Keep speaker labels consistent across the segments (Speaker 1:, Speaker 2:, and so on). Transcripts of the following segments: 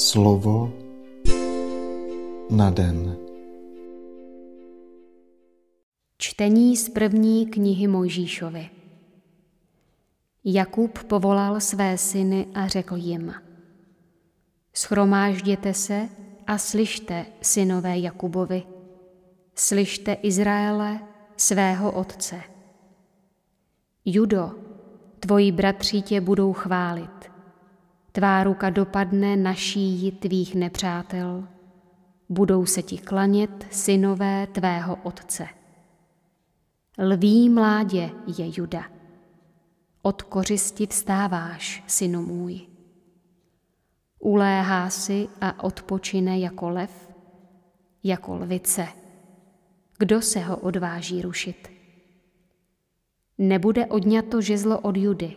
Speaker 1: Slovo na den.
Speaker 2: Čtení z první knihy Mojžíšovi. Jakub povolal své syny a řekl jim: Schromážděte se a slyšte, synové Jakubovi, slyšte Izraele, svého otce. Judo, tvoji bratři tě budou chválit. Tvá ruka dopadne na šíji tvých nepřátel. Budou se ti klanět synové tvého otce. Lví mládě je Juda. Od kořisti vstáváš, synu můj. Uléhá si a odpočine jako lev, jako lvice. Kdo se ho odváží rušit? Nebude odňato žezlo od Judy,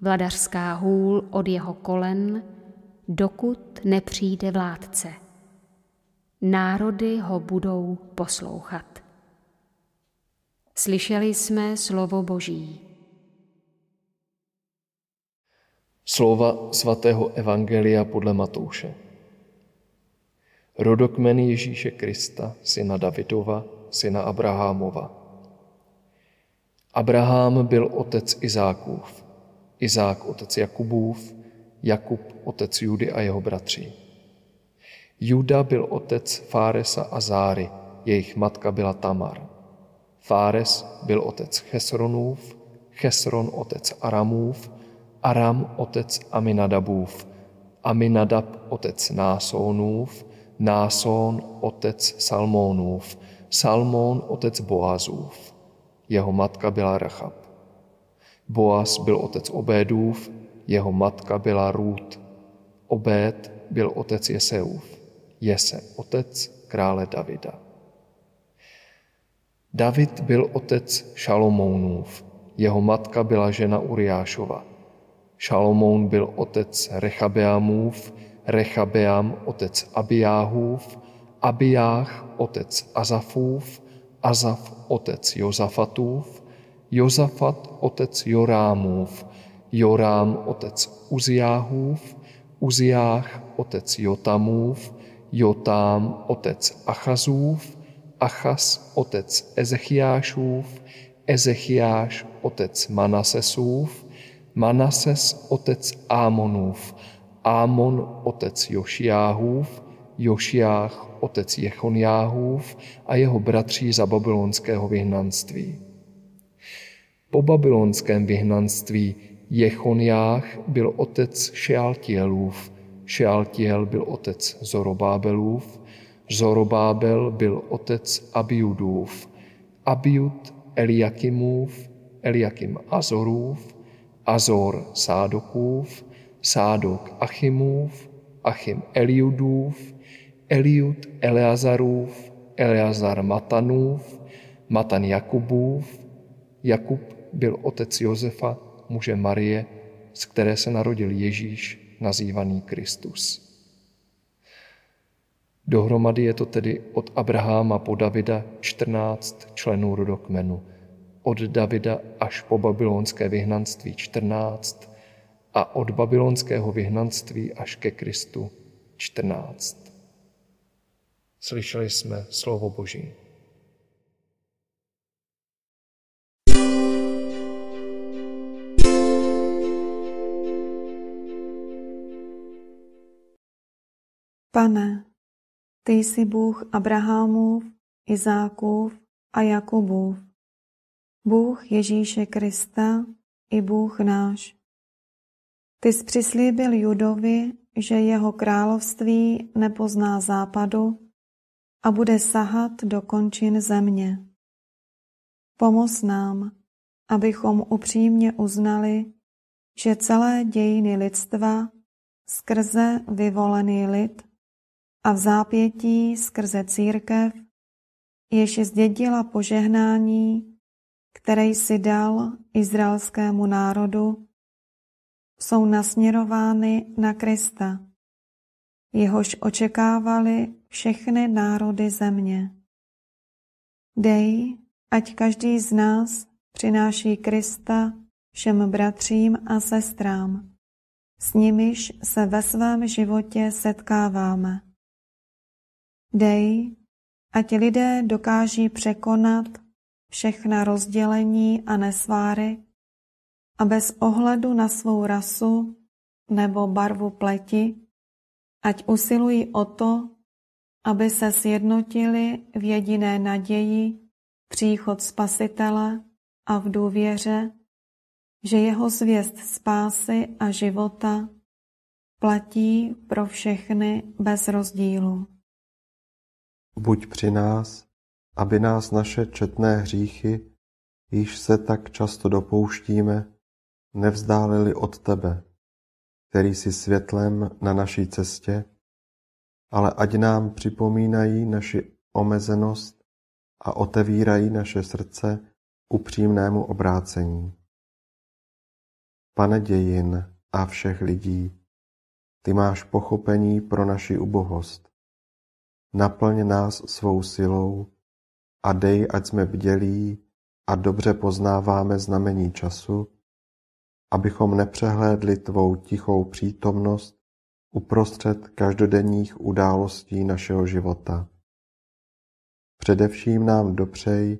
Speaker 2: vladařská hůl od jeho kolen, dokud nepřijde vládce. Národy ho budou poslouchat. Slyšeli jsme slovo Boží.
Speaker 3: Slova svatého Evangelia podle Matouše. Rodokmen Ježíše Krista, syna Davidova, syna Abrahamova. Abraham byl otec Izákův, Izák otec Jakubův, Jakub otec Judy a jeho bratří. Juda byl otec Fáresa a Záry, jejich matka byla Tamar. Fáres byl otec Chesronův, Chesron otec Aramův, Aram otec Aminadabův, Aminadab otec Násónův, Násón otec Salmónův, Salmón otec Boazův. Jeho matka byla Rachab. Boaz byl otec Obédův, jeho matka byla Rút. Obéd byl otec Jeseův, Jese otec krále Davida. David byl otec Šalomounův, jeho matka byla žena Uriášova. Šalomoun byl otec Rechabeamův, Rechabeam otec Abijáhův, Abijáh otec Azafův, Azaf otec Jozafatův, Jozafat otec Jorámův, Jorám otec Uziáhův, Uziáh otec Jotamův, Jotám otec Achazův, Achas otec Ezechiášův, Ezechiáš otec Manasesův, Manases otec Ámonův, Ámon otec Jošiáhův, Jošiách otec Jechonjáhův a jeho bratří za babylonského vyhnanství. Po babylonském vyhnanství. Jechonjách byl otec Šealtielův, Šealtiel byl otec Zorobábelův, Zorobábel byl otec Abiudův, Abiud Eliakimův, Eliakim Azorův, Azor Sádokův, Sádok Achimův, Achim Eliudův, Eliud Eleazarův, Eleazar Matanův, Matan Jakubův, Jakub byl otec Josefa, muže Marie, z které se narodil Ježíš, nazývaný Kristus. Dohromady je to tedy od Abraháma po Davida 14 členů rodokmenu, od Davida až po babylonské vyhnanství 14 a od babylonského vyhnanství až ke Kristu 14. Slyšeli jsme slovo Boží.
Speaker 4: Pane, ty jsi Bůh Abrahamův, Izákův a Jakubův, Bůh Ježíše Krista i Bůh náš. Ty jsi přislíbil Judovi, že jeho království nepozná západu a bude sahat do končin země. Pomoz nám, abychom upřímně uznali, že celé dějiny lidstva skrze vyvolený lid a v zápětí skrze církev, jež zdědila požehnání, které jsi dal izraelskému národu, jsou nasměrovány na Krista, jehož očekávali všechny národy země. Dej, ať každý z nás přináší Krista všem bratřím a sestrám s nimiž se ve svém životě setkáváme. Dej, ať lidé dokáží překonat všechna rozdělení a nesváry a bez ohledu na svou rasu nebo barvu pleti, ať usilují o to, aby se sjednotili v jediné naději příchod Spasitele a v důvěře, že jeho zvěst spásy a života platí pro všechny bez rozdílu.
Speaker 1: Buď při nás, aby nás naše četné hříchy, již se tak často dopouštíme, nevzdálili od tebe, který jsi světlem na naší cestě, ale ať nám připomínají naši omezenost a otevírají naše srdce upřímnému obrácení. Pane dějin a všech lidí, ty máš pochopení pro naši ubohost. Naplň nás svou silou a dej, ať jsme bdělí a dobře poznáváme znamení času, abychom nepřehlédli tvou tichou přítomnost uprostřed každodenních událostí našeho života. Především nám dopřej,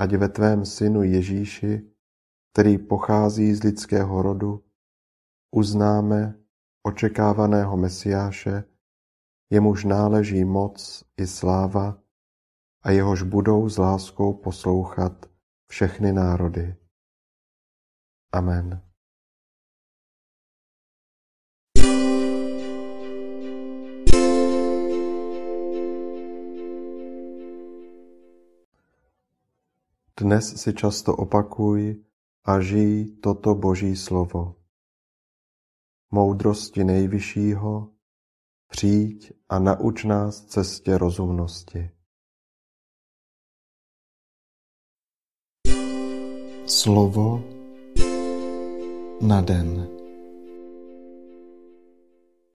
Speaker 1: ať ve tvém synu Ježíši, který pochází z lidského rodu, uznáme očekávaného Mesiáše, jemuž náleží moc i sláva a jehož budou s láskou poslouchat všechny národy. Amen. Dnes si často opakuj a žij toto Boží slovo. Moudrosti nejvyššího, přijď a nauč nás cestě rozumnosti.
Speaker 5: Slovo na den.